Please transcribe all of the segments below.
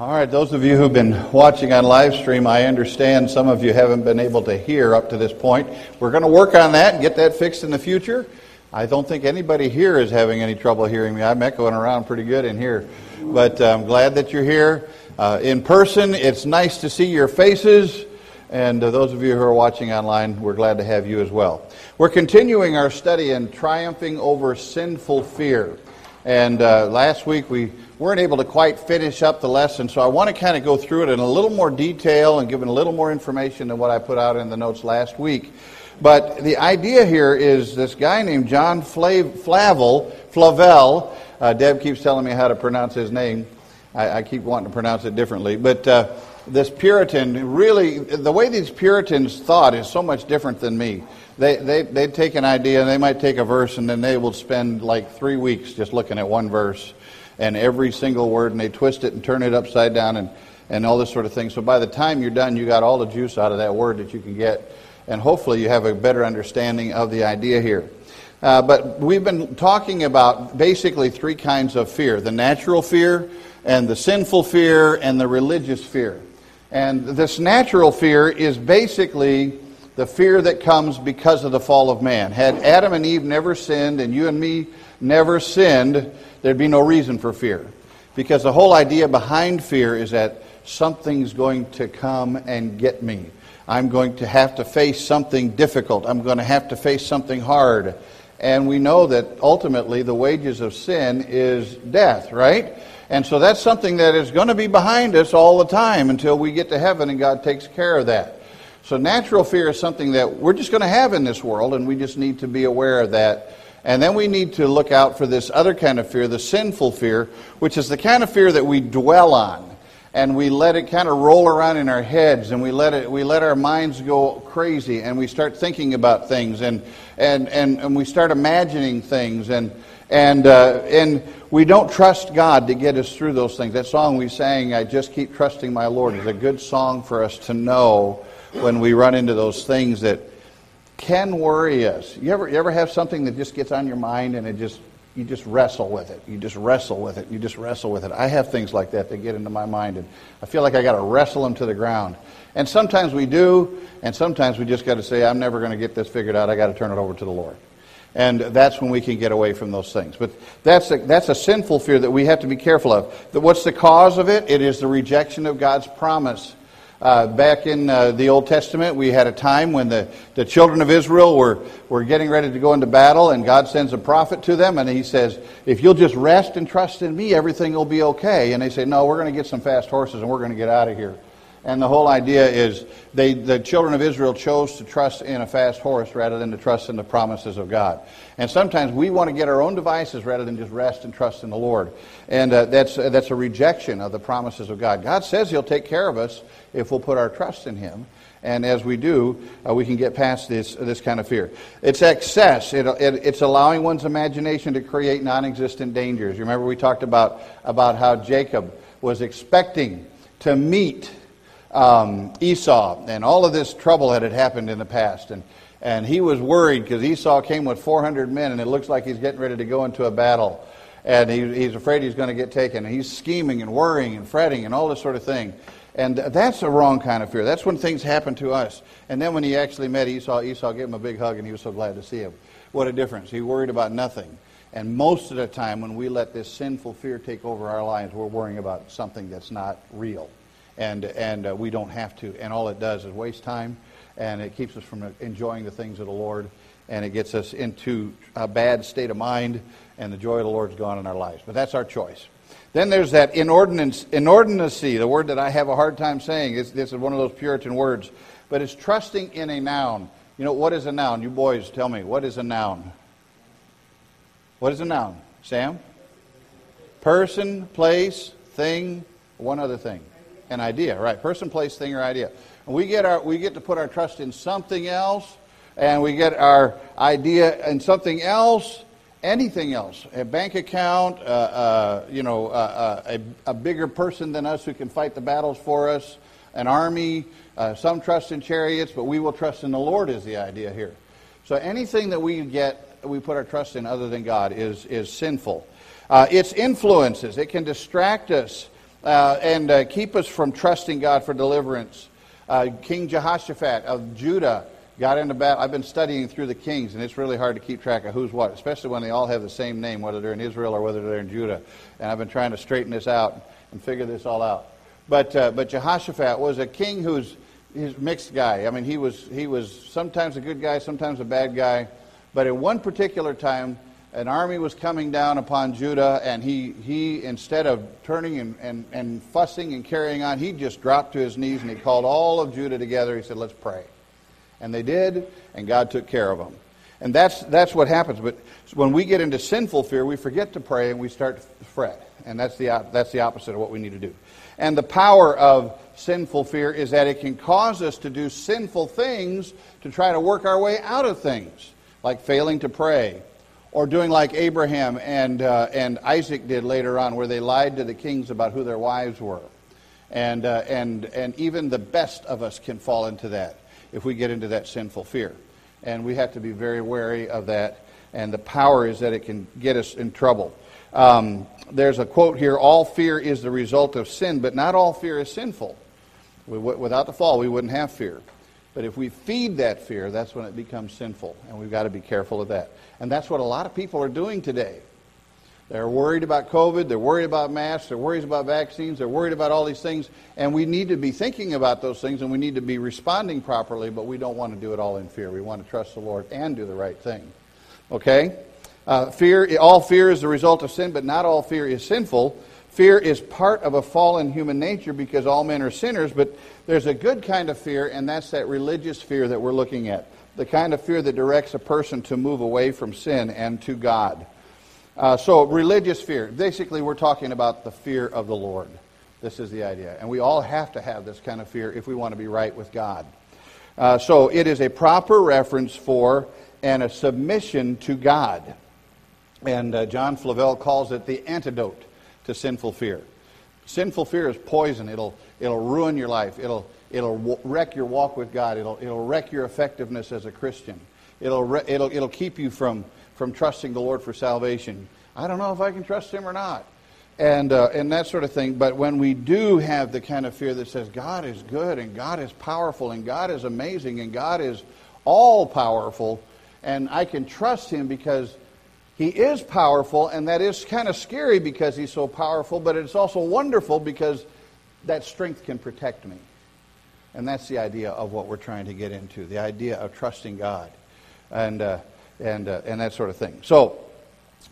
All right, those of you who've been watching on live stream, I understand some of you haven't been able to hear up to this point. We're going to work on that and get that fixed in the future. I don't think anybody here is having any trouble hearing me. I'm echoing around pretty good in here. But I'm glad that you're here. Uh, in person, it's nice to see your faces. And uh, those of you who are watching online, we're glad to have you as well. We're continuing our study in triumphing over sinful fear. And uh, last week we weren't able to quite finish up the lesson, so I want to kind of go through it in a little more detail and give it a little more information than what I put out in the notes last week. But the idea here is this guy named John Flav- Flavel, Flavel, uh, Deb keeps telling me how to pronounce his name. I, I keep wanting to pronounce it differently. But uh, this Puritan, really, the way these Puritans thought is so much different than me. They, they, they take an idea and they might take a verse and then they will spend like three weeks just looking at one verse and every single word, and they twist it and turn it upside down and, and all this sort of thing. So by the time you're done, you got all the juice out of that word that you can get, and hopefully you have a better understanding of the idea here. Uh, but we've been talking about basically three kinds of fear the natural fear, and the sinful fear, and the religious fear. And this natural fear is basically the fear that comes because of the fall of man. Had Adam and Eve never sinned, and you and me never sinned, there'd be no reason for fear. Because the whole idea behind fear is that something's going to come and get me. I'm going to have to face something difficult. I'm going to have to face something hard. And we know that ultimately the wages of sin is death, right? And so that's something that is going to be behind us all the time until we get to heaven and God takes care of that. So natural fear is something that we're just going to have in this world, and we just need to be aware of that and then we need to look out for this other kind of fear, the sinful fear, which is the kind of fear that we dwell on. And we let it kind of roll around in our heads, and we let it, we let our minds go crazy, and we start thinking about things, and and and, and we start imagining things, and and uh, and we don't trust God to get us through those things. That song we sang, "I Just Keep Trusting My Lord," is a good song for us to know when we run into those things that can worry us. You ever, you ever have something that just gets on your mind and it just you just wrestle with it. You just wrestle with it. You just wrestle with it. I have things like that that get into my mind, and I feel like I got to wrestle them to the ground. And sometimes we do, and sometimes we just got to say, "I'm never going to get this figured out. I got to turn it over to the Lord." And that's when we can get away from those things. But that's a, that's a sinful fear that we have to be careful of. What's the cause of it? It is the rejection of God's promise. Uh, back in uh, the Old Testament, we had a time when the, the children of Israel were, were getting ready to go into battle, and God sends a prophet to them, and he says, If you'll just rest and trust in me, everything will be okay. And they say, No, we're going to get some fast horses, and we're going to get out of here. And the whole idea is they, the children of Israel chose to trust in a fast horse rather than to trust in the promises of God. And sometimes we want to get our own devices rather than just rest and trust in the Lord. And uh, that's, uh, that's a rejection of the promises of God. God says He'll take care of us if we'll put our trust in Him. And as we do, uh, we can get past this, this kind of fear. It's excess. It, it, it's allowing one's imagination to create non existent dangers. You remember we talked about, about how Jacob was expecting to meet um, Esau, and all of this trouble that had happened in the past. And, and he was worried because Esau came with 400 men, and it looks like he's getting ready to go into a battle. And he, he's afraid he's going to get taken. And he's scheming and worrying and fretting and all this sort of thing. And that's a wrong kind of fear. That's when things happen to us. And then when he actually met Esau, Esau gave him a big hug, and he was so glad to see him. What a difference. He worried about nothing. And most of the time, when we let this sinful fear take over our lives, we're worrying about something that's not real and and uh, we don't have to. And all it does is waste time, and it keeps us from enjoying the things of the Lord, and it gets us into a bad state of mind, and the joy of the Lord's gone in our lives. But that's our choice. Then there's that inordinance, inordinacy, the word that I have a hard time saying. This, this is one of those Puritan words, but it's trusting in a noun. You know, what is a noun? You boys, tell me, what is a noun? What is a noun? Sam? Person, place, thing, one other thing. An idea, right? Person, place, thing, or idea. And we get our we get to put our trust in something else, and we get our idea in something else, anything else, a bank account, uh, uh, you know, uh, uh a, a, bigger person than us who can fight the battles for us, an army. Uh, some trust in chariots, but we will trust in the Lord. Is the idea here? So anything that we get, we put our trust in other than God is is sinful. Uh, its influences it can distract us uh, and uh, keep us from trusting God for deliverance. Uh, King Jehoshaphat of Judah got into battle. I've been studying through the kings, and it's really hard to keep track of who's what, especially when they all have the same name, whether they're in Israel or whether they're in Judah. And I've been trying to straighten this out and figure this all out. But, uh, but Jehoshaphat was a king who's he's a mixed guy. I mean, he was, he was sometimes a good guy, sometimes a bad guy. But at one particular time, an army was coming down upon Judah, and he, he instead of turning and, and, and fussing and carrying on, he just dropped to his knees and he called all of Judah together. He said, Let's pray. And they did, and God took care of them. And that's, that's what happens. But when we get into sinful fear, we forget to pray and we start to fret. And that's the, that's the opposite of what we need to do. And the power of sinful fear is that it can cause us to do sinful things to try to work our way out of things, like failing to pray, or doing like Abraham and, uh, and Isaac did later on, where they lied to the kings about who their wives were. And, uh, and, and even the best of us can fall into that if we get into that sinful fear. And we have to be very wary of that. And the power is that it can get us in trouble. Um, there's a quote here all fear is the result of sin, but not all fear is sinful. We, without the fall, we wouldn't have fear. But if we feed that fear, that's when it becomes sinful. And we've got to be careful of that. And that's what a lot of people are doing today. They're worried about COVID. They're worried about masks. They're worried about vaccines. They're worried about all these things. And we need to be thinking about those things and we need to be responding properly, but we don't want to do it all in fear. We want to trust the Lord and do the right thing. Okay? Uh, fear, all fear is the result of sin, but not all fear is sinful. Fear is part of a fallen human nature because all men are sinners, but there's a good kind of fear, and that's that religious fear that we're looking at. The kind of fear that directs a person to move away from sin and to God. Uh, so, religious fear. Basically, we're talking about the fear of the Lord. This is the idea. And we all have to have this kind of fear if we want to be right with God. Uh, so, it is a proper reference for and a submission to God. And uh, John Flavel calls it the antidote to sinful fear. Sinful fear is poison. It'll, it'll ruin your life. It'll, it'll wreck your walk with God. It'll, it'll wreck your effectiveness as a Christian. It'll, it'll, it'll keep you from from trusting the Lord for salvation. I don't know if I can trust Him or not. And, uh, and that sort of thing. But when we do have the kind of fear that says God is good and God is powerful and God is amazing and God is all powerful, and I can trust Him because He is powerful, and that is kind of scary because He's so powerful, but it's also wonderful because that strength can protect me. And that's the idea of what we're trying to get into the idea of trusting God. And. Uh, and, uh, and that sort of thing. So,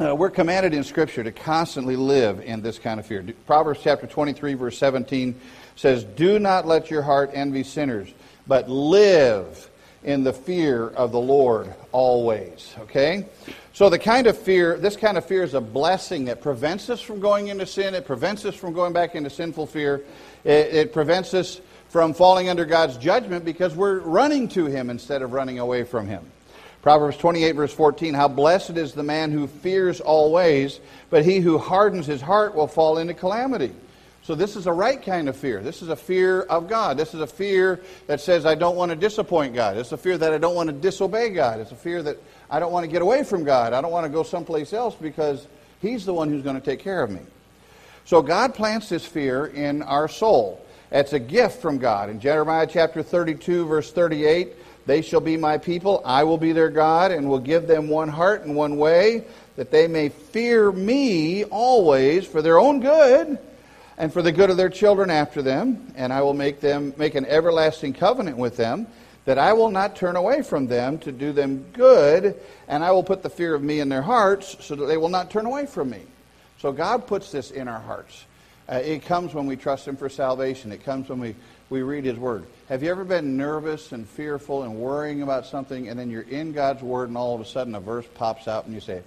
uh, we're commanded in Scripture to constantly live in this kind of fear. Proverbs chapter 23, verse 17 says, Do not let your heart envy sinners, but live in the fear of the Lord always. Okay? So, the kind of fear, this kind of fear is a blessing that prevents us from going into sin, it prevents us from going back into sinful fear, it, it prevents us from falling under God's judgment because we're running to Him instead of running away from Him. Proverbs 28, verse 14 How blessed is the man who fears always, but he who hardens his heart will fall into calamity. So, this is a right kind of fear. This is a fear of God. This is a fear that says, I don't want to disappoint God. It's a fear that I don't want to disobey God. It's a fear that I don't want to get away from God. I don't want to go someplace else because He's the one who's going to take care of me. So, God plants this fear in our soul. It's a gift from God. In Jeremiah chapter 32, verse 38, they shall be my people, I will be their God, and will give them one heart and one way, that they may fear me always for their own good and for the good of their children after them, and I will make them make an everlasting covenant with them, that I will not turn away from them to do them good, and I will put the fear of me in their hearts, so that they will not turn away from me. So God puts this in our hearts. Uh, it comes when we trust Him for salvation. It comes when we, we read His Word. Have you ever been nervous and fearful and worrying about something, and then you're in God's Word, and all of a sudden a verse pops out, and you say,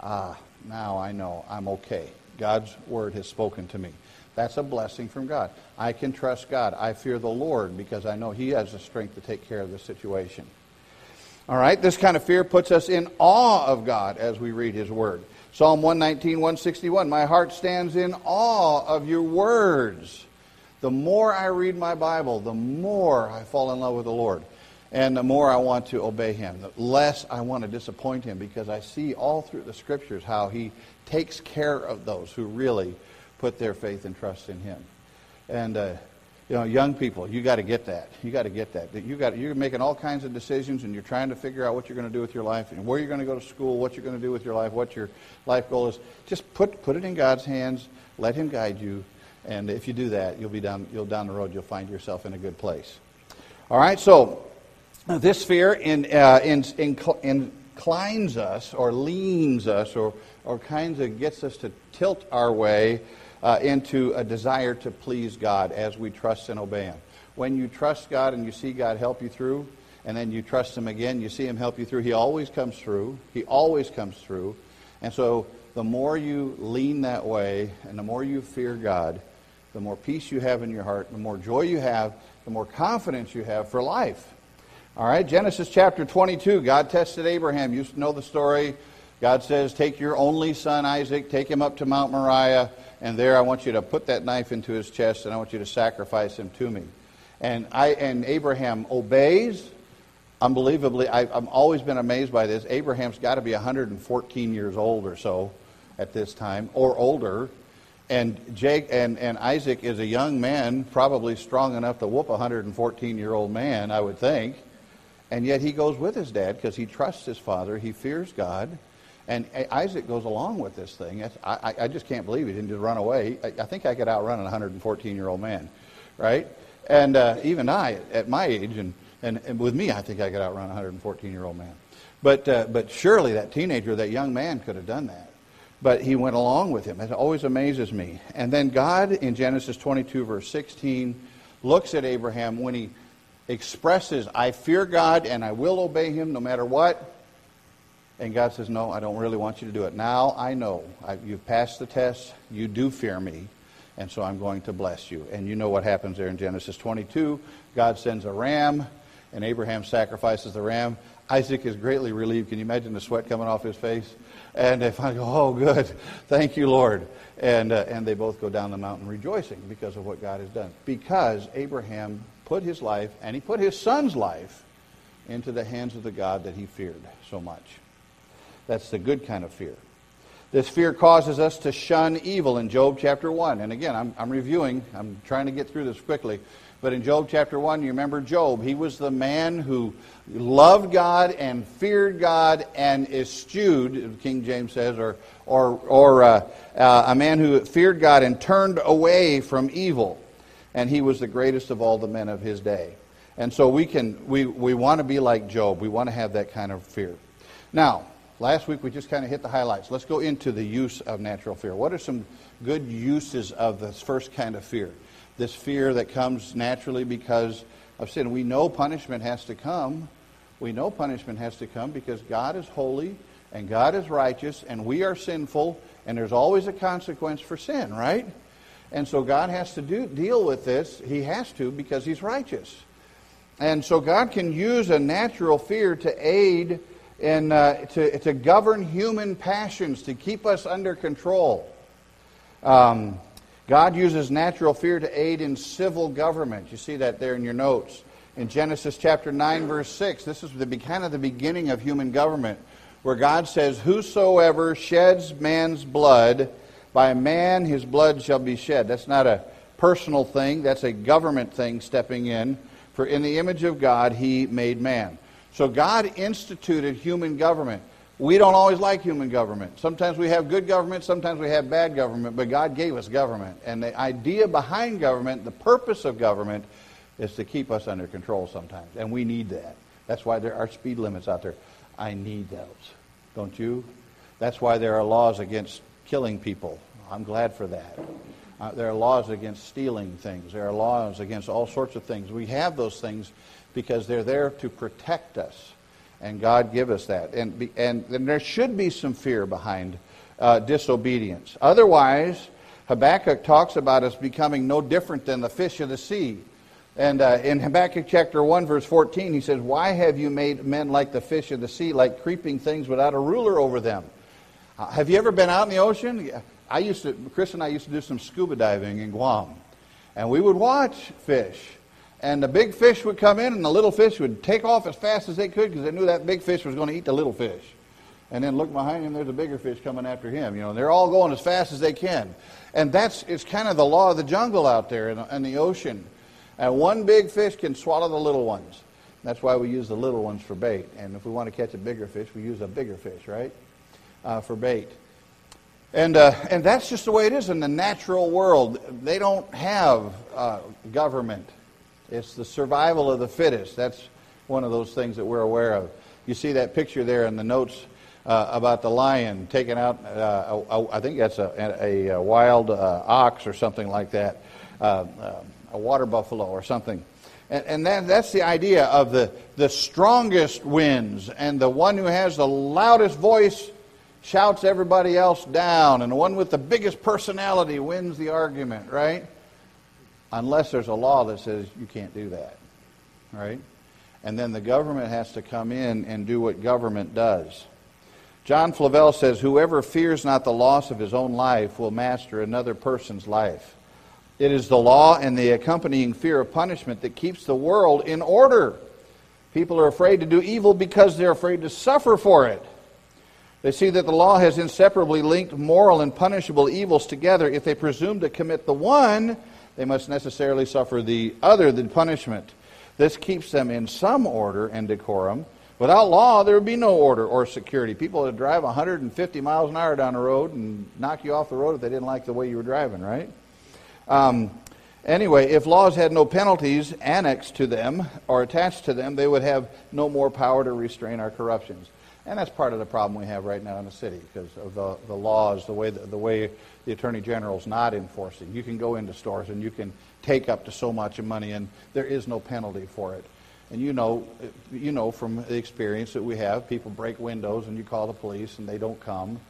Ah, now I know I'm okay. God's Word has spoken to me. That's a blessing from God. I can trust God. I fear the Lord because I know He has the strength to take care of the situation. All right, this kind of fear puts us in awe of God as we read His Word. Psalm 119, 161. My heart stands in awe of your words. The more I read my Bible, the more I fall in love with the Lord. And the more I want to obey Him, the less I want to disappoint Him because I see all through the Scriptures how He takes care of those who really put their faith and trust in Him. And uh, you know, young people, you got to get that. You got to get that. You got you're making all kinds of decisions, and you're trying to figure out what you're going to do with your life, and where you're going to go to school, what you're going to do with your life, what your life goal is. Just put put it in God's hands. Let Him guide you, and if you do that, you'll be down you'll down the road. You'll find yourself in a good place. All right. So this fear in, uh, in, in, inclines us, or leans us, or or kind of gets us to tilt our way uh, into a desire to please God as we trust and obey Him. When you trust God and you see God help you through, and then you trust Him again, you see Him help you through, He always comes through. He always comes through. And so the more you lean that way and the more you fear God, the more peace you have in your heart, the more joy you have, the more confidence you have for life. All right, Genesis chapter 22, God tested Abraham. You know the story. God says, Take your only son Isaac, take him up to Mount Moriah, and there I want you to put that knife into his chest and I want you to sacrifice him to me. And, I, and Abraham obeys. Unbelievably, I, I've always been amazed by this. Abraham's got to be 114 years old or so at this time, or older. And, Jake, and, and Isaac is a young man, probably strong enough to whoop a 114 year old man, I would think. And yet he goes with his dad because he trusts his father, he fears God. And Isaac goes along with this thing. I, I just can't believe he didn't just run away. I, I think I could outrun a 114 year old man, right? And uh, even I, at my age, and, and, and, with me, I think I could outrun a 114 year old man. But, uh, but surely that teenager, that young man, could have done that. But he went along with him. It always amazes me. And then God, in Genesis 22, verse 16, looks at Abraham when he expresses, I fear God and I will obey him no matter what. And God says, No, I don't really want you to do it. Now I know. I, you've passed the test. You do fear me. And so I'm going to bless you. And you know what happens there in Genesis 22. God sends a ram, and Abraham sacrifices the ram. Isaac is greatly relieved. Can you imagine the sweat coming off his face? And if I go, oh, good, thank you, Lord. And, uh, and they both go down the mountain rejoicing because of what God has done. Because Abraham put his life, and he put his son's life, into the hands of the God that he feared so much. That's the good kind of fear. This fear causes us to shun evil in Job chapter 1. And again, I'm, I'm reviewing, I'm trying to get through this quickly. But in Job chapter 1, you remember Job. He was the man who loved God and feared God and eschewed, King James says, or, or, or uh, uh, a man who feared God and turned away from evil. And he was the greatest of all the men of his day. And so we, can, we, we want to be like Job. We want to have that kind of fear. Now, last week we just kind of hit the highlights. Let's go into the use of natural fear. What are some good uses of this first kind of fear? this fear that comes naturally because of sin. We know punishment has to come. We know punishment has to come because God is holy and God is righteous and we are sinful and there's always a consequence for sin, right? And so God has to do, deal with this. He has to because He's righteous. And so God can use a natural fear to aid in, uh, to, to govern human passions, to keep us under control. Um, God uses natural fear to aid in civil government. You see that there in your notes. In Genesis chapter 9, verse 6, this is the, kind of the beginning of human government, where God says, Whosoever sheds man's blood, by man his blood shall be shed. That's not a personal thing, that's a government thing stepping in. For in the image of God he made man. So God instituted human government. We don't always like human government. Sometimes we have good government, sometimes we have bad government, but God gave us government. And the idea behind government, the purpose of government, is to keep us under control sometimes. And we need that. That's why there are speed limits out there. I need those. Don't you? That's why there are laws against killing people. I'm glad for that. Uh, there are laws against stealing things. There are laws against all sorts of things. We have those things because they're there to protect us and God give us that. And, be, and, and there should be some fear behind uh, disobedience. Otherwise, Habakkuk talks about us becoming no different than the fish of the sea. And uh, in Habakkuk chapter 1, verse 14, he says, Why have you made men like the fish of the sea, like creeping things without a ruler over them? Uh, have you ever been out in the ocean? I used to, Chris and I used to do some scuba diving in Guam. And we would watch fish and the big fish would come in, and the little fish would take off as fast as they could because they knew that big fish was going to eat the little fish. And then look behind him, there's a bigger fish coming after him. You know, they're all going as fast as they can. And that's it's kind of the law of the jungle out there in, in the ocean. And one big fish can swallow the little ones. That's why we use the little ones for bait. And if we want to catch a bigger fish, we use a bigger fish, right? Uh, for bait. And, uh, and that's just the way it is in the natural world. They don't have uh, government. It's the survival of the fittest. That's one of those things that we're aware of. You see that picture there in the notes uh, about the lion taking out, uh, a, a, I think that's a, a, wild uh, ox or something like that, uh, a water buffalo or something. And, and that, that's the idea of the, the strongest wins, and the one who has the loudest voice shouts everybody else down, and the one with the biggest personality wins the argument, right? Unless there's a law that says you can't do that, right? And then the government has to come in and do what government does. John Flavel says, Whoever fears not the loss of his own life will master another person's life. It is the law and the accompanying fear of punishment that keeps the world in order. People are afraid to do evil because they're afraid to suffer for it. They see that the law has inseparably linked moral and punishable evils together. If they presume to commit the one, they must necessarily suffer the other, the punishment. This keeps them in some order and decorum. Without law, there would be no order or security. People would drive 150 miles an hour down the road and knock you off the road if they didn't like the way you were driving, right? Um, anyway, if laws had no penalties annexed to them or attached to them, they would have no more power to restrain our corruptions. And that's part of the problem we have right now in the city because of the, the laws, the way the, the way the Attorney General is not enforcing. You can go into stores and you can take up to so much money, and there is no penalty for it. And you know, you know from the experience that we have, people break windows and you call the police and they don't come,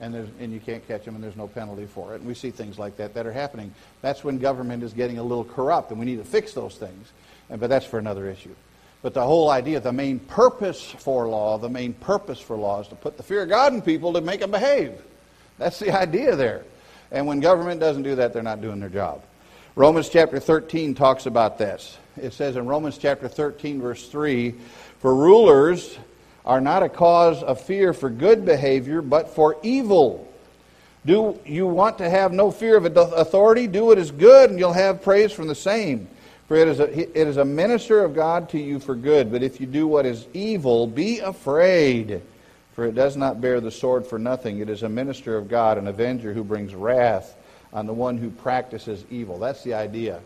and, and you can't catch them and there's no penalty for it. And we see things like that that are happening. That's when government is getting a little corrupt, and we need to fix those things. And, but that's for another issue. But the whole idea, the main purpose for law, the main purpose for law is to put the fear of God in people to make them behave. That's the idea there. And when government doesn't do that, they're not doing their job. Romans chapter 13 talks about this. It says in Romans chapter 13, verse 3 For rulers are not a cause of fear for good behavior, but for evil. Do you want to have no fear of authority? Do what is good, and you'll have praise from the same. For it is, a, it is a minister of God to you for good. But if you do what is evil, be afraid. For it does not bear the sword for nothing. It is a minister of God, an avenger who brings wrath on the one who practices evil. That's the idea.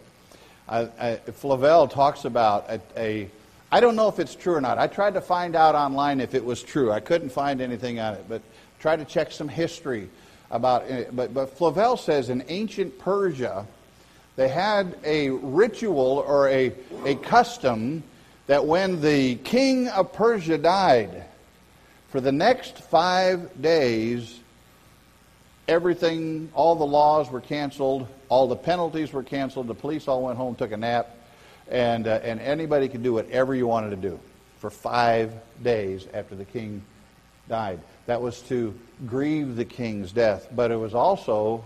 I, I, Flavel talks about a, a. I don't know if it's true or not. I tried to find out online if it was true. I couldn't find anything on it, but tried to check some history about it. But, but Flavel says in ancient Persia, they had a ritual or a, a custom that when the king of Persia died, for the next five days, everything, all the laws were canceled, all the penalties were canceled, the police all went home, took a nap, and, uh, and anybody could do whatever you wanted to do for five days after the king died. That was to grieve the king's death, but it was also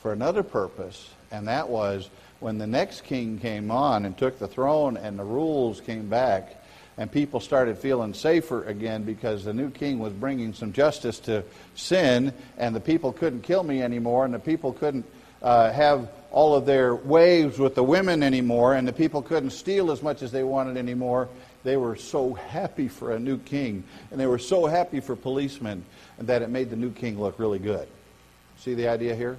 for another purpose and that was when the next king came on and took the throne and the rules came back and people started feeling safer again because the new king was bringing some justice to sin and the people couldn't kill me anymore and the people couldn't uh, have all of their waves with the women anymore and the people couldn't steal as much as they wanted anymore. They were so happy for a new king and they were so happy for policemen that it made the new king look really good. See the idea here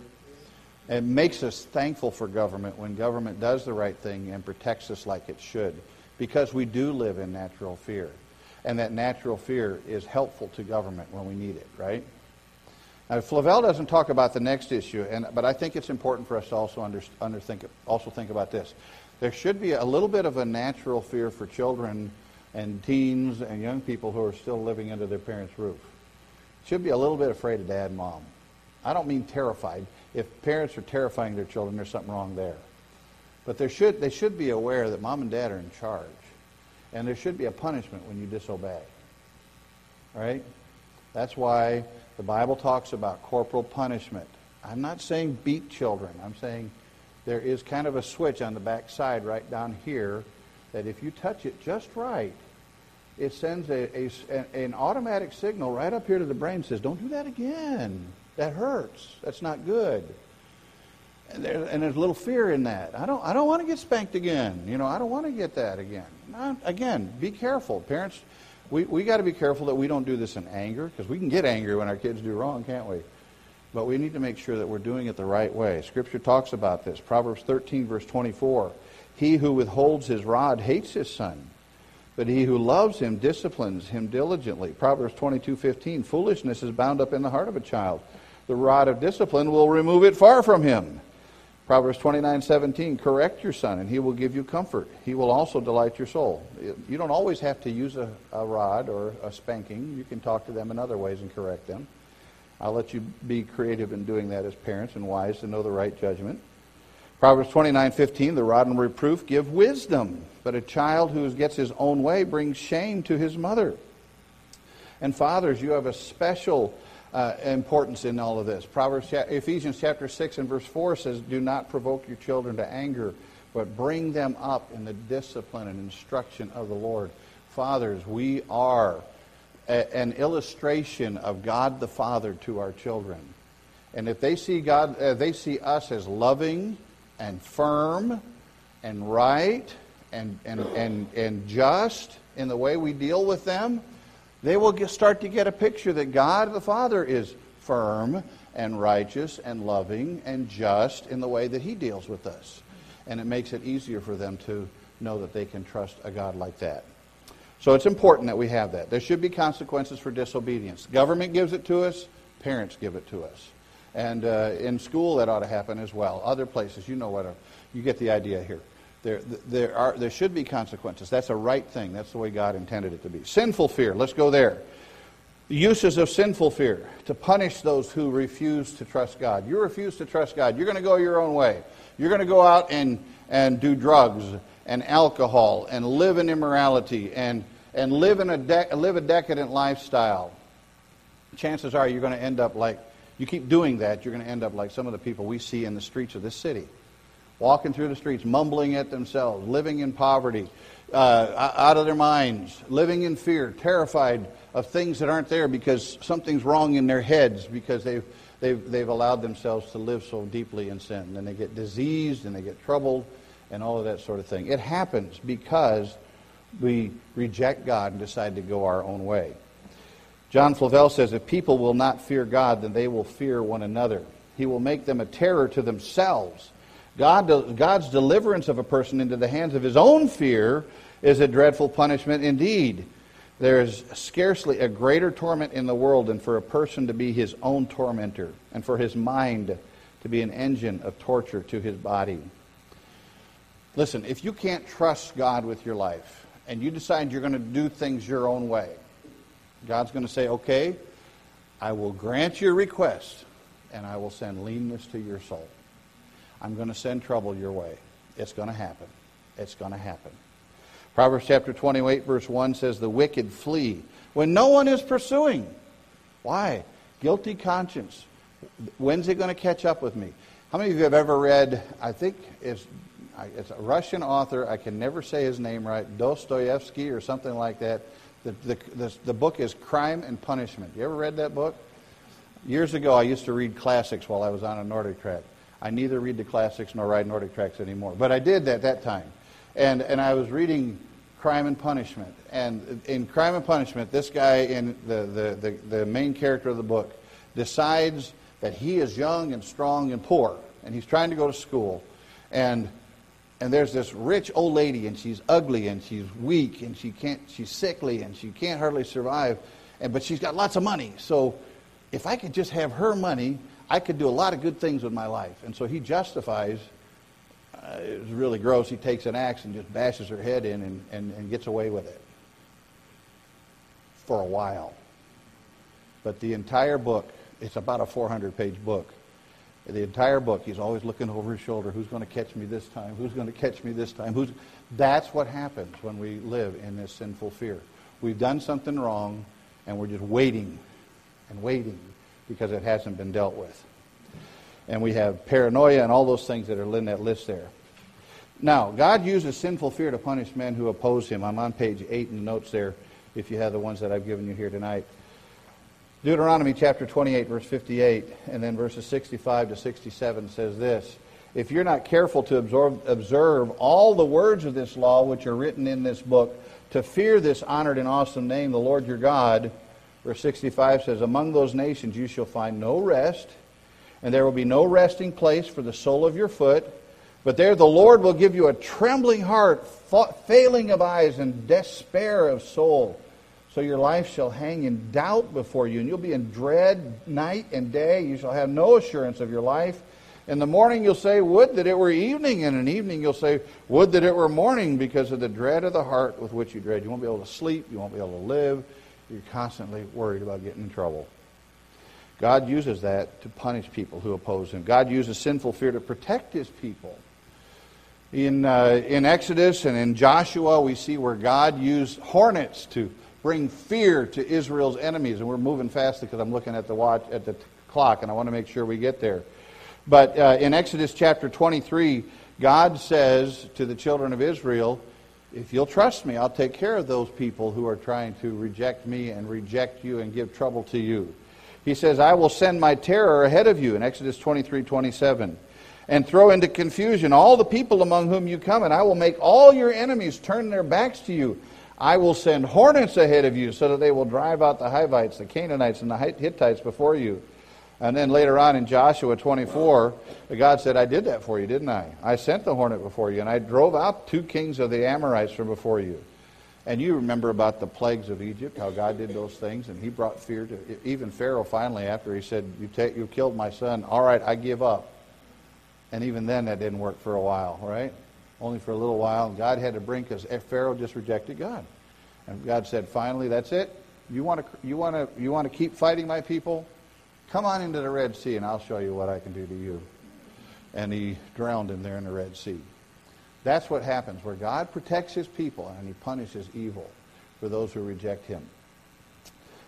it makes us thankful for government when government does the right thing and protects us like it should because we do live in natural fear. And that natural fear is helpful to government when we need it, right? Now, Flavel doesn't talk about the next issue, and, but I think it's important for us to also, under, under think, also think about this. There should be a little bit of a natural fear for children and teens and young people who are still living under their parents' roof. Should be a little bit afraid of dad and mom. I don't mean terrified if parents are terrifying their children, there's something wrong there. But there should, they should be aware that mom and dad are in charge. And there should be a punishment when you disobey. Right? That's why the Bible talks about corporal punishment. I'm not saying beat children. I'm saying there is kind of a switch on the back side right down here that if you touch it just right, it sends a, a, an automatic signal right up here to the brain says, don't do that again. That hurts. That's not good. And, there, and there's a little fear in that. I don't, I don't want to get spanked again. You know, I don't want to get that again. Now, again, be careful. Parents, we, we got to be careful that we don't do this in anger because we can get angry when our kids do wrong, can't we? But we need to make sure that we're doing it the right way. Scripture talks about this. Proverbs 13, verse 24. He who withholds his rod hates his son, but he who loves him disciplines him diligently. Proverbs 22, 15. Foolishness is bound up in the heart of a child. The rod of discipline will remove it far from him. Proverbs 29, 17, correct your son, and he will give you comfort. He will also delight your soul. You don't always have to use a, a rod or a spanking. You can talk to them in other ways and correct them. I'll let you be creative in doing that as parents and wise to know the right judgment. Proverbs 29:15, the rod and reproof give wisdom, but a child who gets his own way brings shame to his mother. And fathers, you have a special uh, importance in all of this. Proverbs, Ephesians chapter 6 and verse 4 says, Do not provoke your children to anger, but bring them up in the discipline and instruction of the Lord. Fathers, we are a, an illustration of God the Father to our children. And if they see God, uh, they see us as loving and firm and right and, and, and, and just in the way we deal with them, they will get, start to get a picture that God the Father is firm and righteous and loving and just in the way that He deals with us. And it makes it easier for them to know that they can trust a God like that. So it's important that we have that. There should be consequences for disobedience. Government gives it to us, parents give it to us. And uh, in school, that ought to happen as well. Other places, you know what, you get the idea here. There, there, are, there should be consequences. That's a right thing. That's the way God intended it to be. Sinful fear. Let's go there. The uses of sinful fear to punish those who refuse to trust God. You refuse to trust God. You're going to go your own way. You're going to go out and, and do drugs and alcohol and live in immorality and, and live, in a de- live a decadent lifestyle. Chances are you're going to end up like, you keep doing that, you're going to end up like some of the people we see in the streets of this city walking through the streets, mumbling at themselves, living in poverty, uh, out of their minds, living in fear, terrified of things that aren't there because something's wrong in their heads because they've, they've, they've allowed themselves to live so deeply in sin. And they get diseased and they get troubled and all of that sort of thing. It happens because we reject God and decide to go our own way. John Flavel says, If people will not fear God, then they will fear one another. He will make them a terror to themselves God, God's deliverance of a person into the hands of his own fear is a dreadful punishment indeed. There is scarcely a greater torment in the world than for a person to be his own tormentor and for his mind to be an engine of torture to his body. Listen, if you can't trust God with your life and you decide you're going to do things your own way, God's going to say, okay, I will grant your request and I will send leanness to your soul. I'm going to send trouble your way. It's going to happen. It's going to happen. Proverbs chapter 28, verse 1 says, The wicked flee when no one is pursuing. Why? Guilty conscience. When's it going to catch up with me? How many of you have ever read, I think it's, it's a Russian author, I can never say his name right, Dostoevsky or something like that. The, the, the, the book is Crime and Punishment. You ever read that book? Years ago, I used to read classics while I was on a NordicTrack. I neither read the classics nor ride NordicTracks anymore. But I did at that time. And, and I was reading Crime and Punishment. And in Crime and Punishment, this guy, in the, the, the, the main character of the book, decides that he is young and strong and poor. And he's trying to go to school. And and there's this rich old lady and she's ugly and she's weak and she can't she's sickly and she can't hardly survive and but she's got lots of money so if i could just have her money I could do a lot of good things with my life. And so he justifies, uh, it was really gross, he takes an axe and just bashes her head in and, and, and gets away with it for a while. But the entire book, it's about a 400 page book. The entire book, he's always looking over his shoulder. Who's going to catch me this time? Who's going to catch me this time? Who's... That's what happens when we live in this sinful fear. We've done something wrong, and we're just waiting and waiting because it hasn't been dealt with. And we have paranoia and all those things that are in that list there. Now, God uses sinful fear to punish men who oppose him. I'm on page 8 in the notes there. if you have the ones that I've given you here tonight. Deuteronomy chapter 28, verse 58, and then verses 65 to 67 says this If you're not careful to absorb, observe all the words of this law which are written in this book, to fear this honored and awesome name, the Lord your God, verse 65 says, Among those nations you shall find no rest, and there will be no resting place for the sole of your foot. But there the Lord will give you a trembling heart, failing of eyes, and despair of soul. So your life shall hang in doubt before you, and you'll be in dread night and day. You shall have no assurance of your life. In the morning you'll say, Would that it were evening, and in the evening you'll say, Would that it were morning, because of the dread of the heart with which you dread. You won't be able to sleep, you won't be able to live. You're constantly worried about getting in trouble. God uses that to punish people who oppose him. God uses sinful fear to protect his people. In, uh, in Exodus and in Joshua, we see where God used hornets to bring fear to Israel's enemies. And we're moving fast because I'm looking at the watch at the clock, and I want to make sure we get there. But uh, in Exodus chapter 23, God says to the children of Israel, if you'll trust me, I'll take care of those people who are trying to reject me and reject you and give trouble to you. He says, I will send my terror ahead of you in Exodus 23 27 and throw into confusion all the people among whom you come, and I will make all your enemies turn their backs to you. I will send hornets ahead of you so that they will drive out the Hivites, the Canaanites, and the Hittites before you. And then later on in Joshua 24, God said, I did that for you, didn't I? I sent the hornet before you, and I drove out two kings of the Amorites from before you. And you remember about the plagues of Egypt, how God did those things, and He brought fear to even Pharaoh. Finally, after he said, "You take, you killed my son. All right, I give up." And even then, that didn't work for a while, right? only for a little while. And God had to bring because Pharaoh just rejected God. And God said, finally, that's it. You want to you want to you want to keep fighting my people? Come on into the Red Sea, and I'll show you what I can do to you. And he drowned him there in the Red Sea. That's what happens where God protects his people and he punishes evil for those who reject him.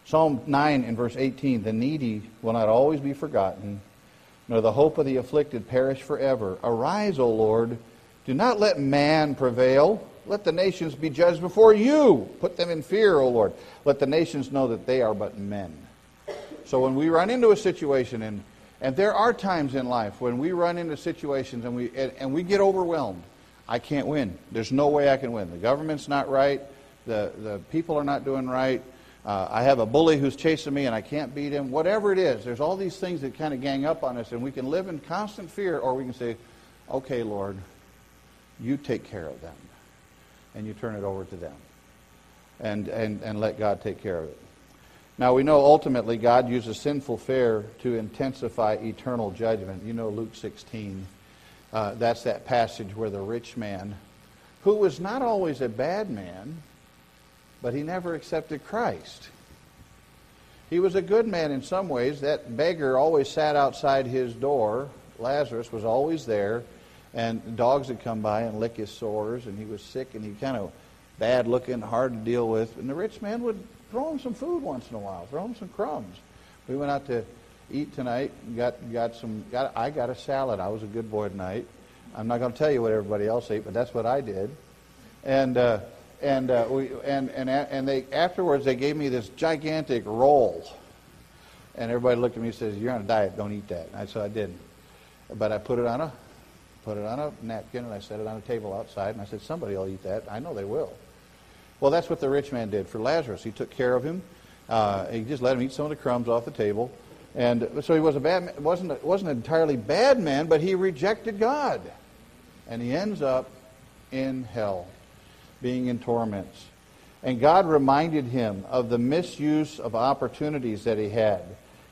Psalm 9 and verse 18 The needy will not always be forgotten, nor the hope of the afflicted perish forever. Arise, O Lord do not let man prevail. Let the nations be judged before you. Put them in fear, O Lord. Let the nations know that they are but men. So when we run into a situation, and, and there are times in life when we run into situations and we, and, and we get overwhelmed. I can't win. There's no way I can win. The government's not right. The, the people are not doing right. Uh, I have a bully who's chasing me and I can't beat him. Whatever it is, there's all these things that kind of gang up on us, and we can live in constant fear, or we can say, okay, Lord, you take care of them. And you turn it over to them. And, and, and let God take care of it. Now, we know ultimately God uses sinful fear to intensify eternal judgment. You know Luke 16. Uh, that's that passage where the rich man, who was not always a bad man, but he never accepted Christ. He was a good man in some ways. That beggar always sat outside his door. Lazarus was always there and dogs would come by and lick his sores, and he was sick, and he kind of bad looking, hard to deal with. And the rich man would throw him some food once in a while, throw him some crumbs. We went out to eat tonight. Got got some. Got I got a salad. I was a good boy tonight. I'm not going to tell you what everybody else ate, but that's what I did. And uh, and uh, we and and and they afterwards they gave me this gigantic roll. And everybody looked at me and says, "You're on a diet. Don't eat that." And I said, "I didn't." But I put it on a put it on a napkin, and I set it on a table outside, and I said, somebody will eat that. I know they will. Well, that's what the rich man did for Lazarus. He took care of him. Uh, he just let him eat some of the crumbs off the table. And so he was a bad, wasn't, wasn't an entirely bad man, but he rejected God. And he ends up in hell, being in torments. And God reminded him of the misuse of opportunities that he had.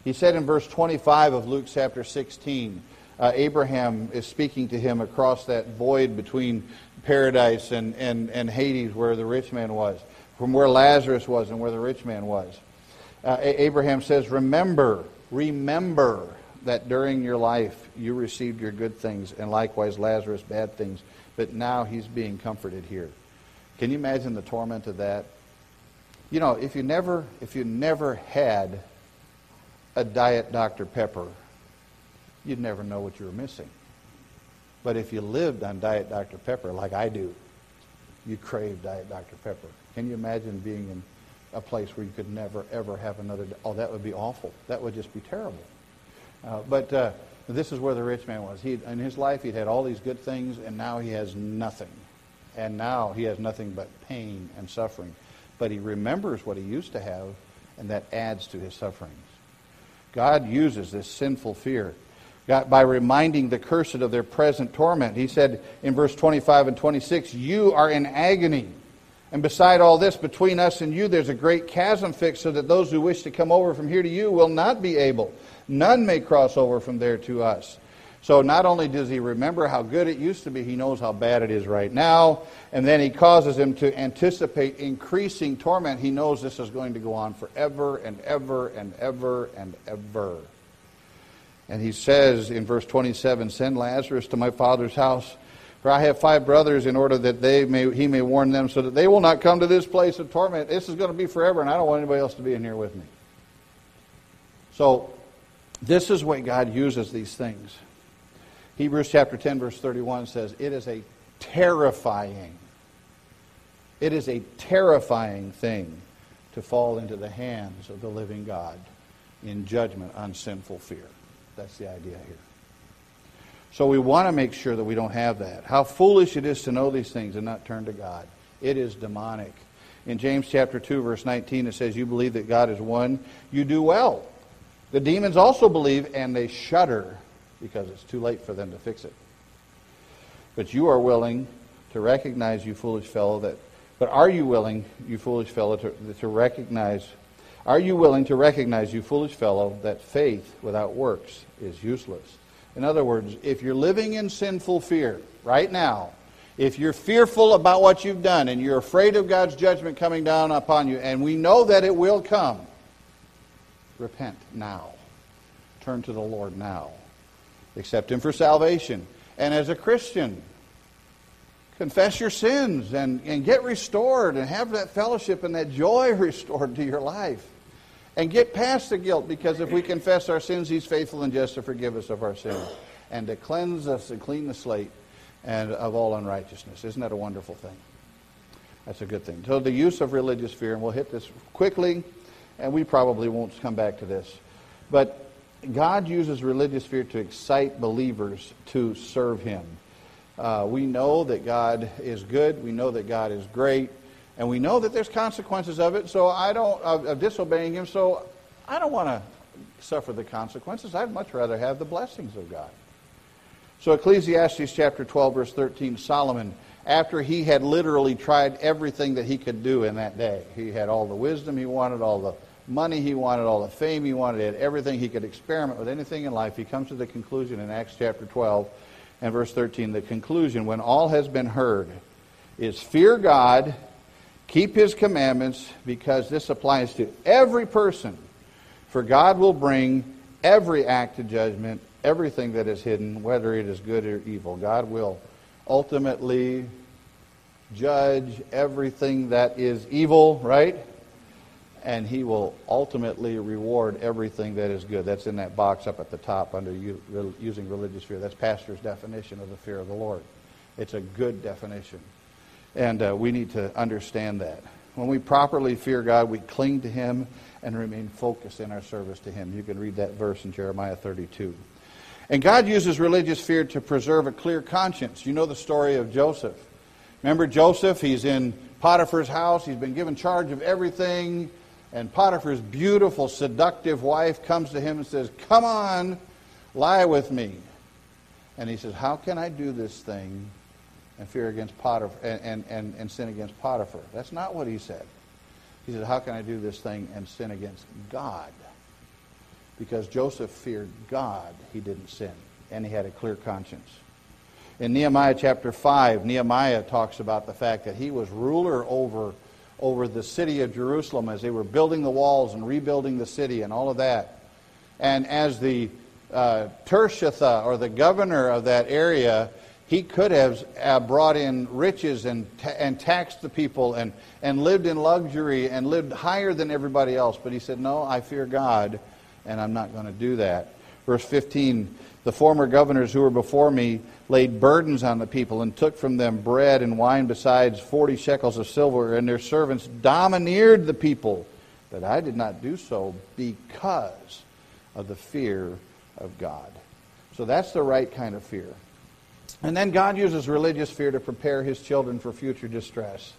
He said in verse 25 of Luke chapter 16, uh, Abraham is speaking to him across that void between paradise and, and, and Hades, where the rich man was, from where Lazarus was and where the rich man was. Uh, Abraham says, Remember, remember that during your life you received your good things, and likewise Lazarus bad things, but now he's being comforted here. Can you imagine the torment of that? You know, if you never, if you never had a diet Dr. Pepper, you'd never know what you were missing. But if you lived on Diet Dr. Pepper like I do, you'd crave Diet Dr. Pepper. Can you imagine being in a place where you could never, ever have another. Oh, that would be awful. That would just be terrible. Uh, but uh, this is where the rich man was. He, in his life, he'd had all these good things, and now he has nothing. And now he has nothing but pain and suffering. But he remembers what he used to have, and that adds to his sufferings. God uses this sinful fear by reminding the cursed of their present torment. He said in verse 25 and 26, You are in agony. And beside all this, between us and you, there's a great chasm fixed so that those who wish to come over from here to you will not be able. None may cross over from there to us. So not only does he remember how good it used to be, he knows how bad it is right now. And then he causes him to anticipate increasing torment. He knows this is going to go on forever and ever and ever and ever. And he says in verse 27 Send Lazarus to my father's house, for I have five brothers, in order that they may, he may warn them, so that they will not come to this place of torment. This is going to be forever, and I don't want anybody else to be in here with me. So, this is why God uses these things. Hebrews chapter 10, verse 31 says, It is a terrifying, it is a terrifying thing to fall into the hands of the living God in judgment on sinful fear. That's the idea here. So we want to make sure that we don't have that. How foolish it is to know these things and not turn to God. It is demonic. In James chapter 2 verse 19 it says you believe that God is one, you do well. The demons also believe and they shudder because it's too late for them to fix it. But you are willing to recognize, you foolish fellow, that, but are you willing, you foolish fellow, to, to recognize, are you willing to recognize, you foolish fellow, that faith without works is useless? In other words, if you're living in sinful fear right now, if you're fearful about what you've done and you're afraid of God's judgment coming down upon you, and we know that it will come, repent now. Turn to the Lord now. Accept Him for salvation. And as a Christian, confess your sins and, and get restored and have that fellowship and that joy restored to your life. And get past the guilt because if we confess our sins, He's faithful and just to forgive us of our sins and to cleanse us and clean the slate and of all unrighteousness. Isn't that a wonderful thing? That's a good thing. So the use of religious fear, and we'll hit this quickly, and we probably won't come back to this. But God uses religious fear to excite believers to serve Him. Uh, we know that God is good. We know that God is great. And we know that there's consequences of it, so I don't, of, of disobeying Him, so I don't want to suffer the consequences. I'd much rather have the blessings of God. So Ecclesiastes chapter 12, verse 13, Solomon, after he had literally tried everything that he could do in that day, he had all the wisdom he wanted, all the money he wanted, all the fame he wanted, he had everything he could experiment with anything in life. He comes to the conclusion in Acts chapter 12 and verse 13. The conclusion, when all has been heard, is fear God, keep his commandments, because this applies to every person. For God will bring every act to judgment, everything that is hidden, whether it is good or evil. God will ultimately judge everything that is evil, right? And he will ultimately reward everything that is good. That's in that box up at the top under using religious fear. That's pastor's definition of the fear of the Lord. It's a good definition. And uh, we need to understand that. When we properly fear God, we cling to him and remain focused in our service to him. You can read that verse in Jeremiah 32. And God uses religious fear to preserve a clear conscience. You know the story of Joseph. Remember Joseph? He's in Potiphar's house. He's been given charge of everything. And Potiphar's beautiful, seductive wife comes to him and says, Come on, lie with me. And he says, How can I do this thing and fear against Potiphar and, and, and sin against Potiphar? That's not what he said. He said, How can I do this thing and sin against God? Because Joseph feared God, he didn't sin, and he had a clear conscience. In Nehemiah chapter 5, Nehemiah talks about the fact that he was ruler over over the city of Jerusalem as they were building the walls and rebuilding the city and all of that. And as the uh, or the governor of that area, he could have uh, brought in riches and, and taxed the people and, and lived in luxury and lived higher than everybody else. But he said, No, I fear God, and I'm not going to do that. Verse 15 The former governors who were before me laid burdens on the people and took from them bread and wine besides forty shekels of silver, and their servants domineered the people. But I did not do so because of the fear of God. So that's the right kind of fear. And then God uses religious fear to prepare his children for future distress.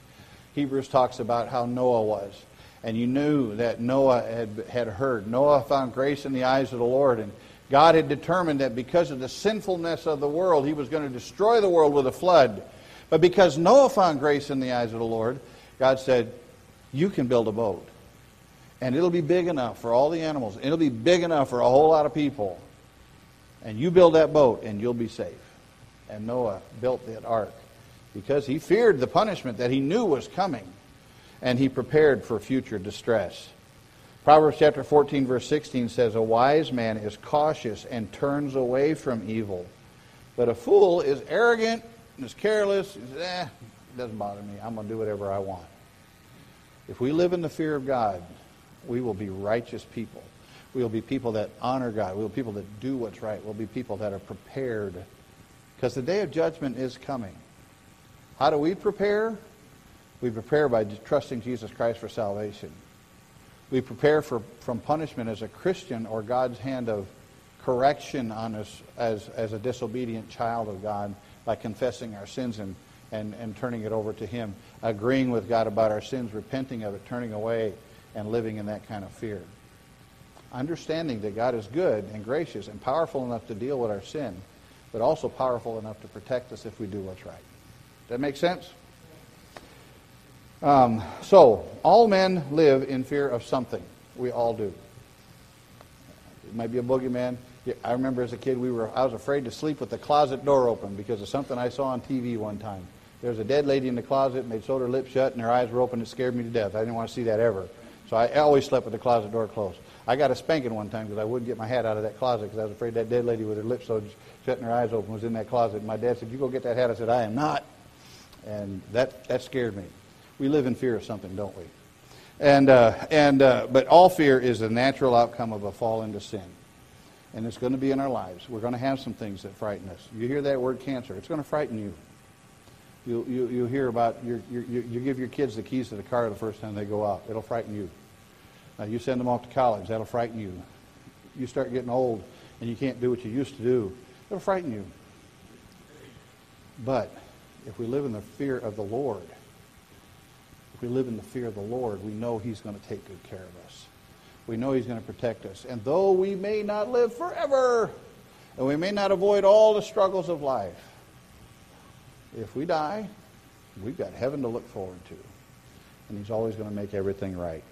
Hebrews talks about how Noah was. And you knew that Noah had, had heard. Noah found grace in the eyes of the Lord. And God had determined that because of the sinfulness of the world, he was going to destroy the world with a flood. But because Noah found grace in the eyes of the Lord, God said, You can build a boat. And it'll be big enough for all the animals. It'll be big enough for a whole lot of people. And you build that boat, and you'll be safe. And Noah built that ark because he feared the punishment that he knew was coming, and he prepared for future distress. Proverbs chapter 14, verse 16 says, A wise man is cautious and turns away from evil, but a fool is arrogant and is careless. He says, eh, it doesn't bother me. I'm going to do whatever I want. If we live in the fear of God, we will be righteous people. We will be people that honor God. We will be people that do what's right. We'll be people that are prepared because the day of judgment is coming. How do we prepare? We prepare by trusting Jesus Christ for salvation. We prepare for, from punishment as a Christian or God's hand of correction on us as, as a disobedient child of God by confessing our sins and, and, and turning it over to Him, agreeing with God about our sins, repenting of it, turning away, and living in that kind of fear. Understanding that God is good and gracious and powerful enough to deal with our sin, but also powerful enough to protect us if we do what's right. Does That make sense? Um, so, all men live in fear of something. We all do. It might be a boogeyman. I remember as a kid, we were I was afraid to sleep with the closet door open because of something I saw on TV one time. There was a dead lady in the closet, and they'd sewed her lips shut, and her eyes were open. It scared me to death. I didn't want to see that ever. So I always slept with the closet door closed. I got a spanking one time because I wouldn't get my hat out of that closet because I was afraid that dead lady with her lips sewed shut and her eyes open was in that closet. And my dad said, "You go get that hat." I said, "I am not," and that that scared me. We live in fear of something, don't we? And uh, and uh, but all fear is a natural outcome of a fall into sin and it's going to be in our lives. We're going to have some things that frighten us. You hear that word cancer, it's going to frighten you. You, you, you hear about, your, your, you give your kids the keys to the car the first time they go out. It'll frighten you. Uh, you send them off to college. That'll frighten you. You start getting old and you can't do what you used to do. It'll frighten you. But if we live in the fear of the Lord, we live in the fear of the Lord, we know He's going to take good care of us. We know He's going to protect us. And though we may not live forever, and we may not avoid all the struggles of life, if we die, we've got heaven to look forward to. And He's always going to make everything right.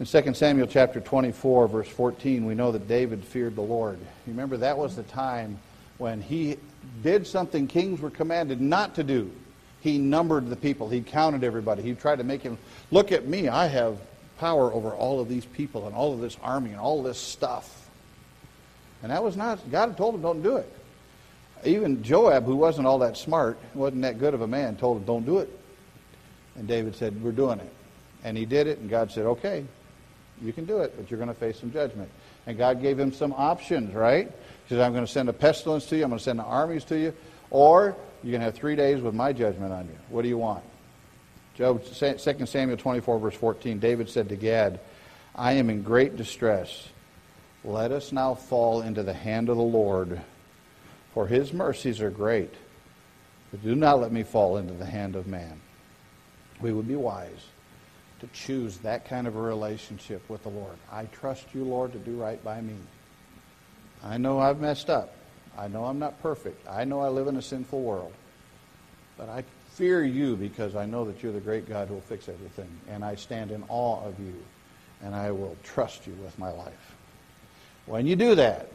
In 2 Samuel chapter 24, verse 14, we know that David feared the Lord. You remember that was the time when he did something kings were commanded not to do. He numbered the people, he counted everybody, he tried to make him look at me, I have power over all of these people and all of this army and all this stuff. And that was not, God told him, don't do it. Even Joab, who wasn't all that smart, wasn't that good of a man, told him, don't do it. And David said, we're doing it. And he did it, and God said, okay, you can do it, but you're going to face some judgment. And God gave him some options, right? He said, I'm going to send a pestilence to you, I'm going to send the armies to you, or you can have three days with my judgment on you. What do you want? Job, 2 Samuel 24, verse 14, David said to Gad, I am in great distress. Let us now fall into the hand of the Lord, for his mercies are great. But do not let me fall into the hand of man. We would be wise to choose that kind of a relationship with the Lord. I trust you, Lord, to do right by me. I know I've messed up. I know I'm not perfect. I know I live in a sinful world. But I fear you because I know that you're the great God who will fix everything. And I stand in awe of you. And I will trust you with my life. When you do that,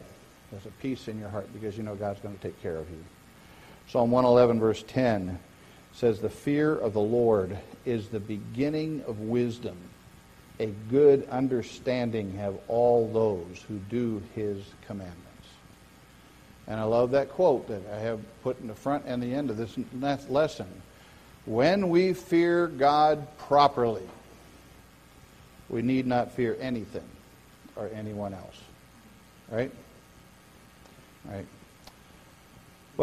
there's a peace in your heart because you know God's going to take care of you. Psalm 111, verse 10 says, The fear of the Lord is the beginning of wisdom. A good understanding have all those who do his commandments. And I love that quote that I have put in the front and the end of this lesson. When we fear God properly, we need not fear anything or anyone else. Right? Right.